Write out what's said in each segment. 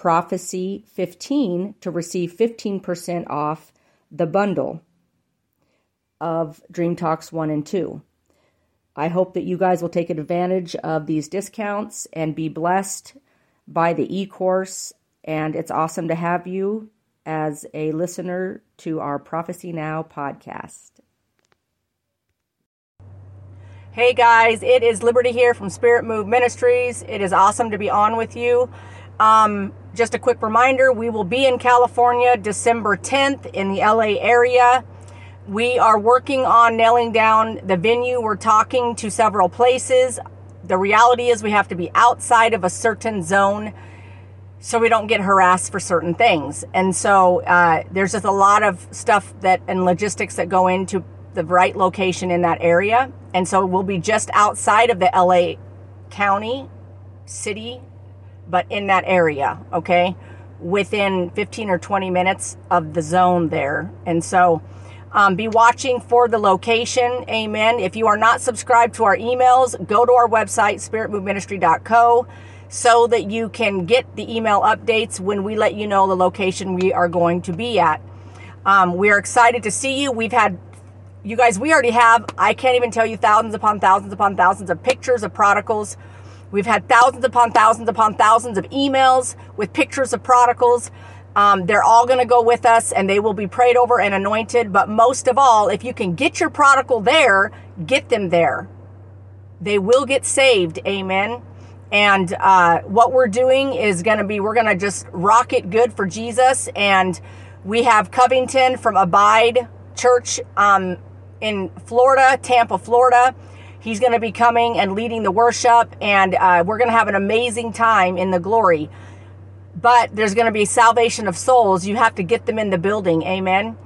prophecy15 to receive 15% off the bundle of Dream Talks 1 and 2. I hope that you guys will take advantage of these discounts and be blessed by the e course. And it's awesome to have you as a listener to our Prophecy Now podcast. Hey guys, it is Liberty here from Spirit Move Ministries. It is awesome to be on with you. Um, just a quick reminder we will be in California December 10th in the LA area. We are working on nailing down the venue. We're talking to several places. The reality is, we have to be outside of a certain zone so we don't get harassed for certain things. And so uh, there's just a lot of stuff that and logistics that go into the right location in that area. And so we'll be just outside of the LA County, city, but in that area, okay? Within 15 or 20 minutes of the zone there. And so um, be watching for the location. Amen. If you are not subscribed to our emails, go to our website, spiritmoveministry.co, so that you can get the email updates when we let you know the location we are going to be at. Um, we are excited to see you. We've had you guys, we already have, I can't even tell you thousands upon thousands upon thousands of pictures of prodigals. We've had thousands upon thousands upon thousands of emails with pictures of prodigals. Um, they're all going to go with us and they will be prayed over and anointed. But most of all, if you can get your prodigal there, get them there. They will get saved. Amen. And uh, what we're doing is going to be, we're going to just rock it good for Jesus. And we have Covington from Abide Church um, in Florida, Tampa, Florida. He's going to be coming and leading the worship, and uh, we're going to have an amazing time in the glory. But there's going to be salvation of souls. You have to get them in the building. Amen.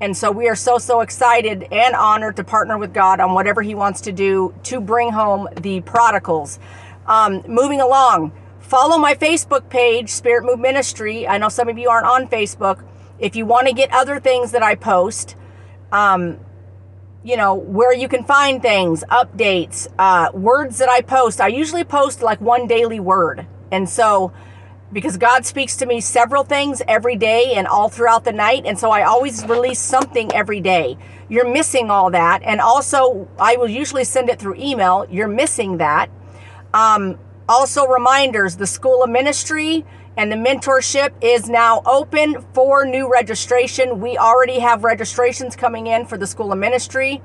And so we are so, so excited and honored to partner with God on whatever He wants to do to bring home the prodigals. Um, moving along, follow my Facebook page, Spirit Move Ministry. I know some of you aren't on Facebook. If you want to get other things that I post, um, you know, where you can find things, updates, uh, words that I post. I usually post like one daily word. And so, because God speaks to me several things every day and all throughout the night. And so I always release something every day. You're missing all that. And also, I will usually send it through email. You're missing that. Um, also, reminders the School of Ministry and the mentorship is now open for new registration. We already have registrations coming in for the School of Ministry.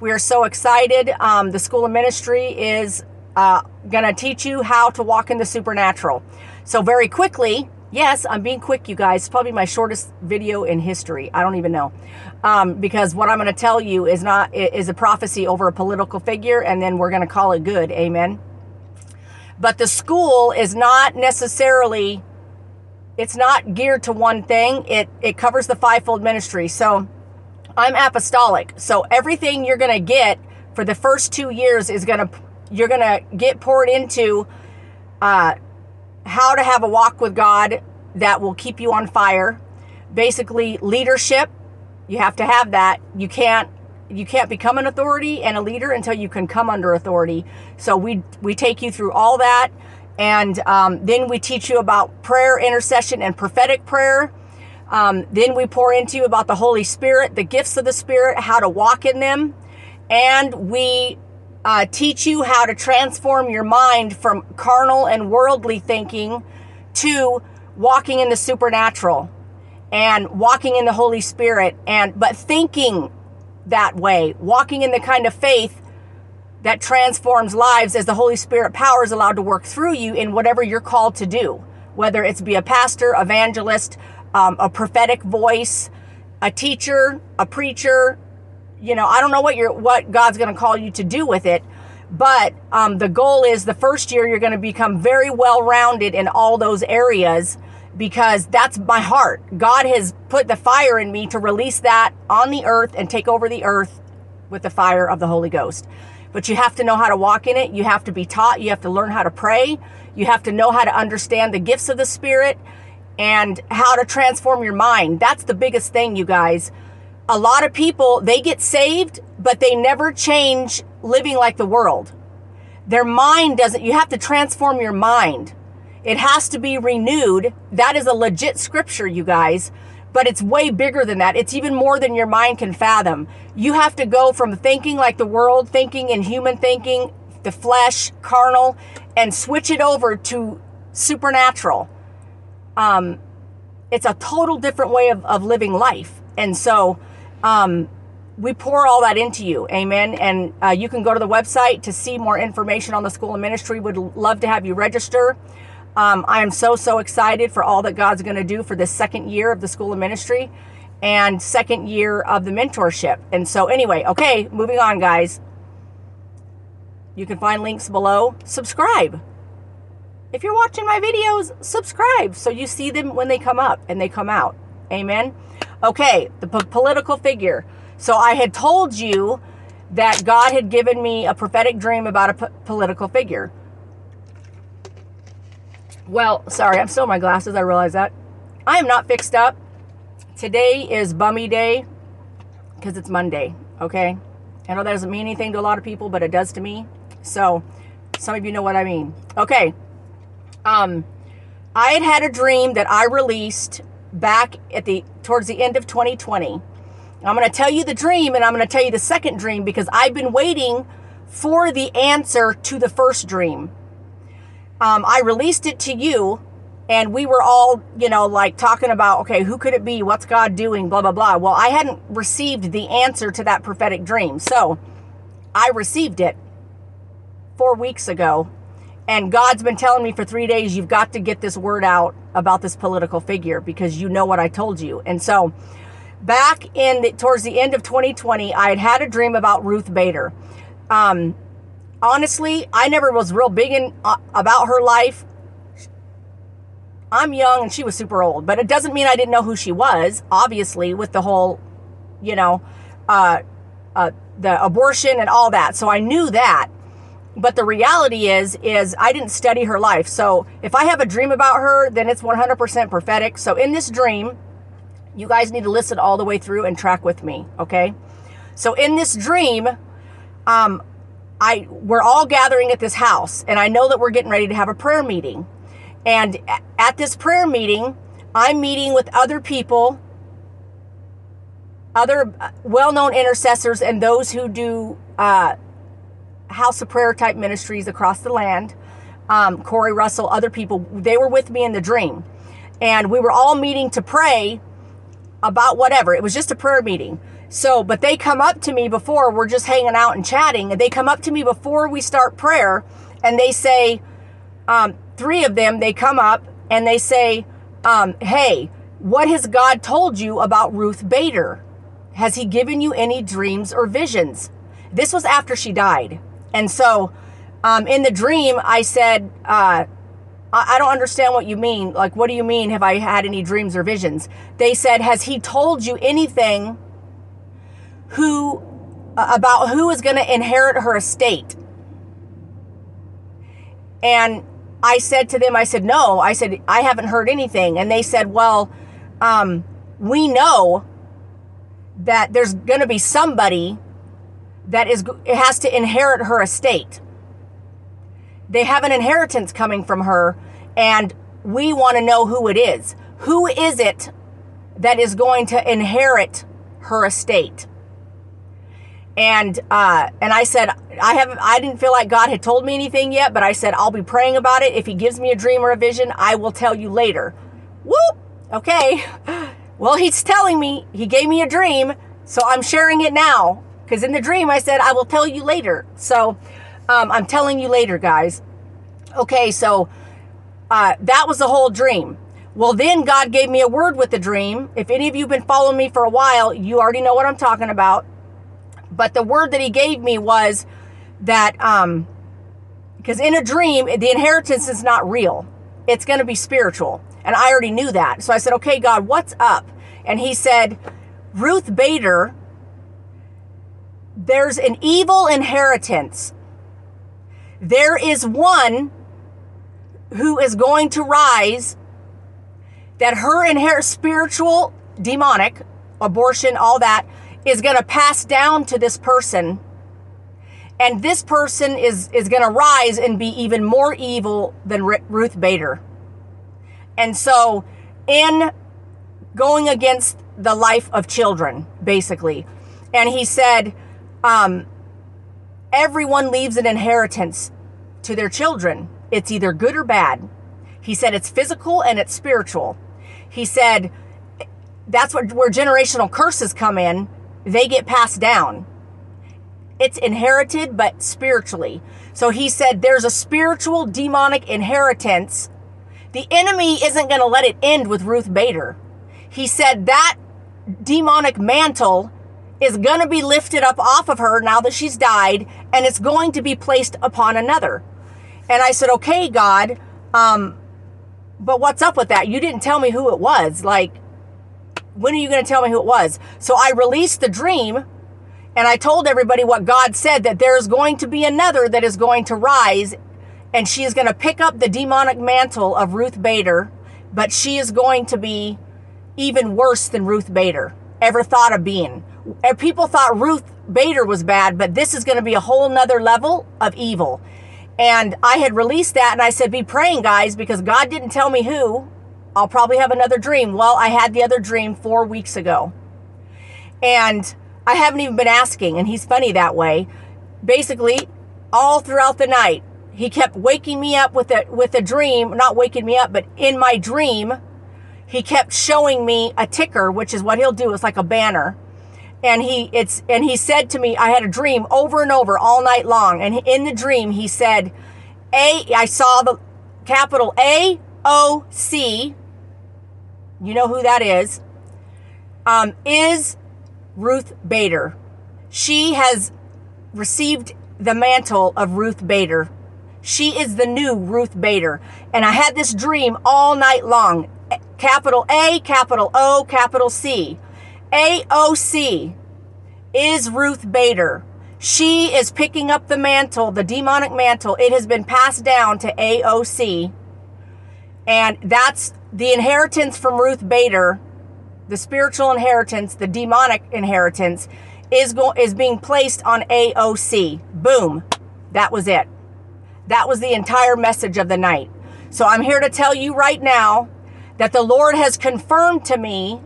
We are so excited. Um, the School of Ministry is uh, going to teach you how to walk in the supernatural. So, very quickly, yes, I'm being quick, you guys. Probably my shortest video in history. I don't even know. Um, because what I'm going to tell you is not is a prophecy over a political figure, and then we're going to call it good. Amen. But the school is not necessarily it's not geared to one thing. It it covers the fivefold ministry. So I'm apostolic. So everything you're going to get for the first 2 years is going to you're going to get poured into uh how to have a walk with God that will keep you on fire. Basically leadership, you have to have that. You can't you can't become an authority and a leader until you can come under authority. So we we take you through all that And um, then we teach you about prayer, intercession, and prophetic prayer. Um, then we pour into you about the Holy Spirit, the gifts of the Spirit, how to walk in them. And we uh, teach you how to transform your mind from carnal and worldly thinking to walking in the supernatural and walking in the Holy Spirit and but thinking that way, walking in the kind of faith that transforms lives as the Holy Spirit power is allowed to work through you in whatever you're called to do, whether it's be a pastor, evangelist, um, a prophetic voice, a teacher, a preacher. You know, I don't know what you're what God's going to call you to do with it, but um, the goal is the first year you're going to become very well rounded in all those areas because that's my heart. God has put the fire in me to release that on the earth and take over the earth with the fire of the Holy Ghost. But you have to know how to walk in it. You have to be taught. You have to learn how to pray. You have to know how to understand the gifts of the Spirit and how to transform your mind. That's the biggest thing, you guys. A lot of people, they get saved, but they never change living like the world. Their mind doesn't, you have to transform your mind. It has to be renewed. That is a legit scripture, you guys. But it's way bigger than that. It's even more than your mind can fathom. You have to go from thinking like the world, thinking in human thinking, the flesh, carnal, and switch it over to supernatural. Um, it's a total different way of, of living life. And so, um, we pour all that into you. Amen. And uh, you can go to the website to see more information on the School of Ministry. Would love to have you register. Um, I am so, so excited for all that God's going to do for this second year of the School of Ministry and second year of the mentorship. And so, anyway, okay, moving on, guys. You can find links below. Subscribe. If you're watching my videos, subscribe so you see them when they come up and they come out. Amen. Okay, the p- political figure. So I had told you that God had given me a prophetic dream about a p- political figure. Well, sorry, I'm still in my glasses. I realize that. I am not fixed up. Today is bummy day because it's Monday, okay? I know that doesn't mean anything to a lot of people, but it does to me. So, some of you know what I mean. Okay. Um, I had had a dream that I released back at the towards the end of 2020. I'm going to tell you the dream and I'm going to tell you the second dream because I've been waiting for the answer to the first dream um, I released it to you, and we were all, you know, like talking about, okay, who could it be? What's God doing? Blah, blah, blah. Well, I hadn't received the answer to that prophetic dream. So I received it four weeks ago. And God's been telling me for three days, you've got to get this word out about this political figure because you know what I told you. And so back in the, towards the end of 2020, I had had a dream about Ruth Bader. Um, honestly, I never was real big in uh, about her life. I'm young and she was super old, but it doesn't mean I didn't know who she was. Obviously, with the whole, you know, uh, uh, the abortion and all that, so I knew that. But the reality is, is I didn't study her life. So if I have a dream about her, then it's 100% prophetic. So in this dream, you guys need to listen all the way through and track with me, okay? So in this dream, um, I we're all gathering at this house and I know that we're getting ready to have a prayer meeting. And at this prayer meeting, I'm meeting with other people, other well-known intercessors and those who do uh, house of prayer type ministries across the land. Um, Corey Russell, other people, they were with me in the dream. And we were all meeting to pray about whatever. It was just a prayer meeting. So, but they come up to me before we're just hanging out and chatting, and they come up to me before we start prayer, and they say, um, three of them, they come up and they say, um, Hey, what has God told you about Ruth Bader? Has He given you any dreams or visions? This was after she died. And so, um, in the dream, I said, uh, I don't understand what you mean. Like, what do you mean? Have I had any dreams or visions? They said, Has he told you anything who about who is going to inherit her estate. And I said to them, I said, no, I said, I haven't heard anything. And they said, well, um, we know that there's going to be somebody that is has to inherit her estate. they have an inheritance coming from her, and we want to know who it is. Who is it that is going to inherit her estate? And uh, and I said I haven't I didn't feel like God had told me anything yet, but I said I'll be praying about it. If He gives me a dream or a vision, I will tell you later. Whoop. Okay. Well, He's telling me He gave me a dream, so I'm sharing it now. Because in the dream I said I will tell you later. So um, I'm telling you later, guys. Okay, so uh, that was the whole dream. Well, then God gave me a word with the dream. If any of you have been following me for a while, you already know what I'm talking about. But the word that He gave me was that, um, because in a dream, the inheritance is not real, it's going to be spiritual. And I already knew that. So I said, okay, God, what's up? And He said, Ruth Bader, there's an evil inheritance there is one who is going to rise that her inherent spiritual, demonic, abortion, all that is going to pass down to this person. And this person is, is going to rise and be even more evil than R- Ruth Bader. And so, in going against the life of children, basically, and he said, um, everyone leaves an inheritance to their children. It's either good or bad. He said it's physical and it's spiritual. He said that's what, where generational curses come in. They get passed down. It's inherited, but spiritually. So he said there's a spiritual demonic inheritance. The enemy isn't going to let it end with Ruth Bader. He said that demonic mantle is going to be lifted up off of her now that she's died, and it's going to be placed upon another. And I said, okay, God, um, but what's up with that? You didn't tell me who it was. Like, when are you going to tell me who it was? So I released the dream and I told everybody what God said that there's going to be another that is going to rise and she is going to pick up the demonic mantle of Ruth Bader, but she is going to be even worse than Ruth Bader ever thought of being And people thought Ruth Bader was bad, but this is going to be a whole nother level of evil. And I had released that and I said, be praying, guys, because God didn't tell me who. I'll probably have another dream. Well, I had the other dream four weeks ago. And I haven't even been asking, and he's funny that way. Basically, all throughout the night, he kept waking me up with a with a dream, not waking me up, but in my dream, he kept showing me a ticker, which is what he'll do. It's like a banner and he it's and he said to me i had a dream over and over all night long and in the dream he said a i saw the capital a o c you know who that is um, is ruth bader she has received the mantle of ruth bader she is the new ruth bader and i had this dream all night long capital a capital o capital c AOC is Ruth Bader. She is picking up the mantle, the demonic mantle. It has been passed down to AOC. And that's the inheritance from Ruth Bader, the spiritual inheritance, the demonic inheritance is go- is being placed on AOC. Boom. That was it. That was the entire message of the night. So I'm here to tell you right now that the Lord has confirmed to me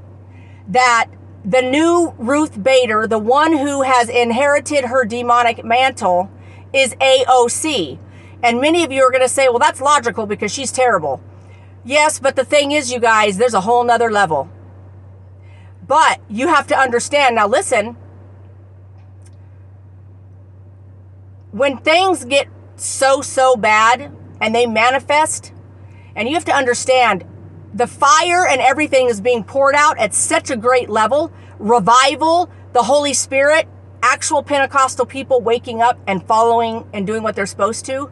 that the new Ruth Bader, the one who has inherited her demonic mantle, is AOC. And many of you are going to say, well, that's logical because she's terrible. Yes, but the thing is, you guys, there's a whole nother level. But you have to understand now, listen, when things get so, so bad and they manifest, and you have to understand the fire and everything is being poured out at such a great level. Revival, the Holy Spirit, actual Pentecostal people waking up and following and doing what they're supposed to.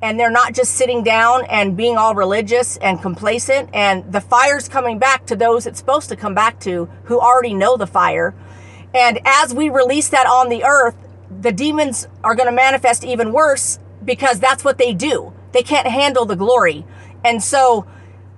And they're not just sitting down and being all religious and complacent. And the fire's coming back to those it's supposed to come back to who already know the fire. And as we release that on the earth, the demons are going to manifest even worse because that's what they do. They can't handle the glory. And so,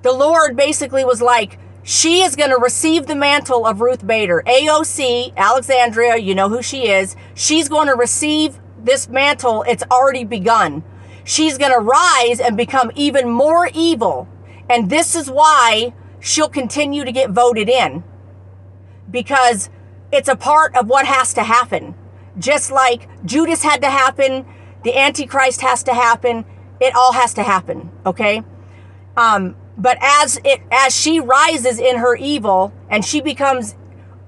the Lord basically was like, she is going to receive the mantle of Ruth Bader. AOC, Alexandria, you know who she is. She's going to receive this mantle. It's already begun. She's going to rise and become even more evil. And this is why she'll continue to get voted in because it's a part of what has to happen. Just like Judas had to happen, the Antichrist has to happen, it all has to happen, okay? Um, but as it as she rises in her evil and she becomes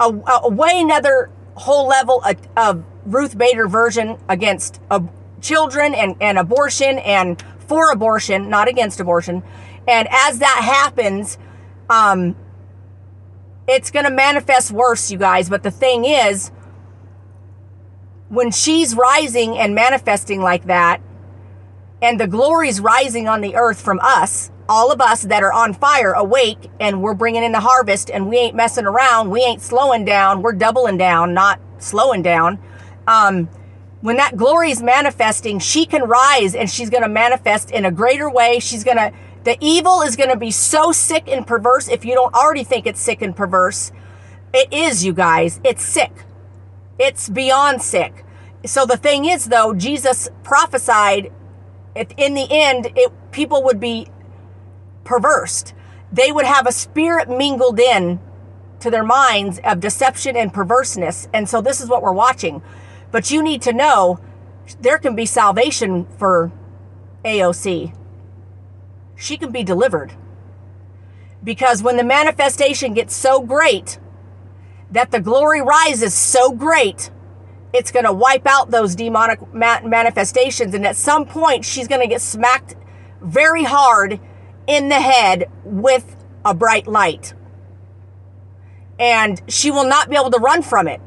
a, a way another whole level of, of Ruth Bader version against uh, children and, and abortion and for abortion, not against abortion. And as that happens, um, it's going to manifest worse, you guys. But the thing is, when she's rising and manifesting like that, and the glory's rising on the earth from us, all of us that are on fire, awake, and we're bringing in the harvest, and we ain't messing around, we ain't slowing down, we're doubling down, not slowing down. Um, when that glory is manifesting, she can rise and she's going to manifest in a greater way. She's going to the evil is going to be so sick and perverse if you don't already think it's sick and perverse. It is, you guys. It's sick. It's beyond sick. So the thing is, though, Jesus prophesied in the end, it, people would be perversed. They would have a spirit mingled in to their minds of deception and perverseness. And so this is what we're watching. But you need to know there can be salvation for AOC she can be delivered. Because when the manifestation gets so great that the glory rises so great, it's going to wipe out those demonic manifestations. And at some point, she's going to get smacked very hard in the head with a bright light. And she will not be able to run from it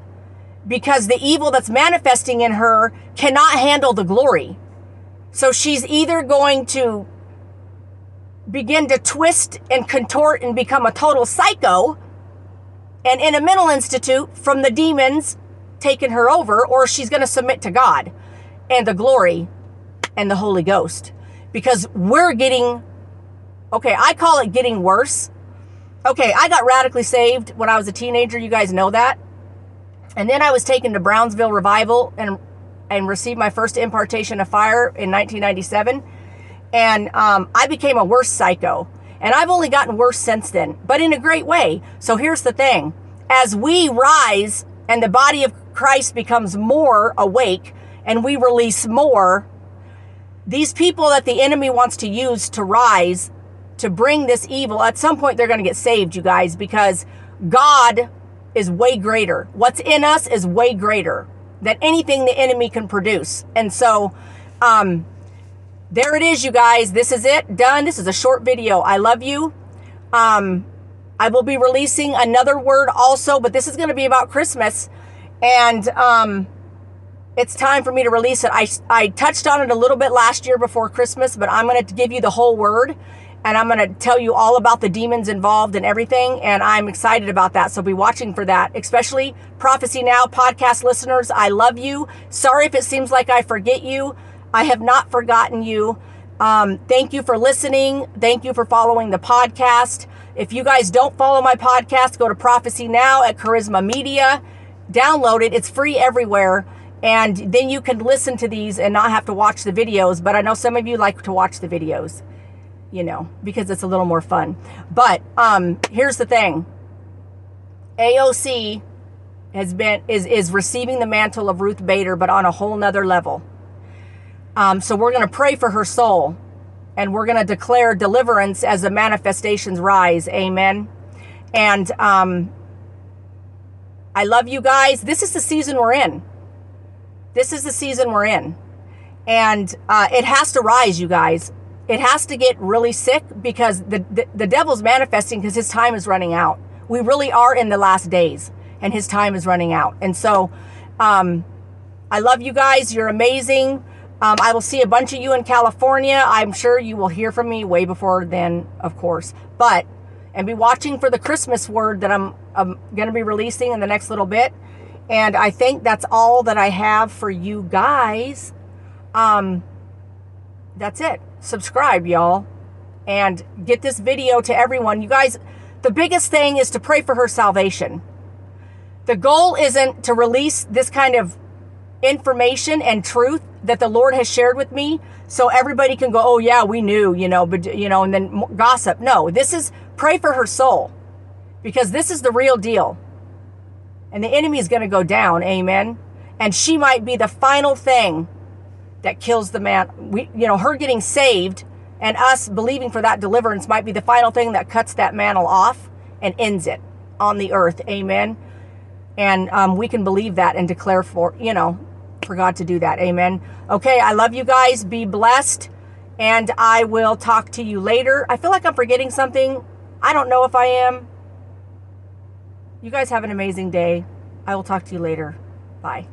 because the evil that's manifesting in her cannot handle the glory. So she's either going to begin to twist and contort and become a total psycho and in a mental institute from the demons taking her over, or she's going to submit to God and the glory and the Holy Ghost. Because we're getting, okay, I call it getting worse. Okay, I got radically saved when I was a teenager. You guys know that. And then I was taken to Brownsville Revival and and received my first impartation of fire in 1997 and um, I became a worse psycho. And I've only gotten worse since then, but in a great way. So here's the thing as we rise and the body of Christ becomes more awake and we release more, these people that the enemy wants to use to rise, to bring this evil, at some point they're going to get saved, you guys, because God is way greater. What's in us is way greater than anything the enemy can produce. And so, um, there it is, you guys. This is it. Done. This is a short video. I love you. Um, I will be releasing another word also, but this is going to be about Christmas. And um, it's time for me to release it. I, I touched on it a little bit last year before Christmas, but I'm going to give you the whole word. And I'm going to tell you all about the demons involved and everything. And I'm excited about that. So be watching for that, especially Prophecy Now podcast listeners. I love you. Sorry if it seems like I forget you. I have not forgotten you. Um, thank you for listening. Thank you for following the podcast. If you guys don't follow my podcast, go to Prophecy Now at Charisma Media. Download it, it's free everywhere. And then you can listen to these and not have to watch the videos. But I know some of you like to watch the videos, you know, because it's a little more fun. But um, here's the thing AOC has been is is receiving the mantle of Ruth Bader, but on a whole nother level. Um, so we're to pray for her soul and we're to declare deliverance as the manifestations rise. Amen. And um, I love you guys. This is the season we're in. This is the season we're in. And uh, it has to rise, you guys. It has to get really sick because the, the, the devil's manifesting because his time is running out. We really are in the last days and his time is running out. And so um, I love you guys. You're amazing. Um, I will see a bunch of you in California. I'm sure you will hear from me way before then, of course. But, and be watching for the Christmas word that I'm, I'm going to be releasing in the next little bit. And I think that's all that I have for you guys. Um, that's it. Subscribe, y'all. And get this video to everyone. You guys, the biggest thing is to pray for her salvation. The goal isn't to release this kind of information and truth that the Lord has shared with me so everybody can go, "Oh yeah, we knew," you know, but you know, and then gossip. No, this is pray for her soul. Because this is the real deal. And the enemy is going to go down. Amen. And she might be the final thing that kills the man. We you know, her getting saved and us believing for that deliverance might be the final thing that cuts that mantle off and ends it on the earth. Amen. And um, we can believe that and declare for, you know, for God to do that. Amen. Okay, I love you guys. Be blessed. And I will talk to you later. I feel like I'm forgetting something. I don't know if I am. You guys have an amazing day. I will talk to you later. Bye.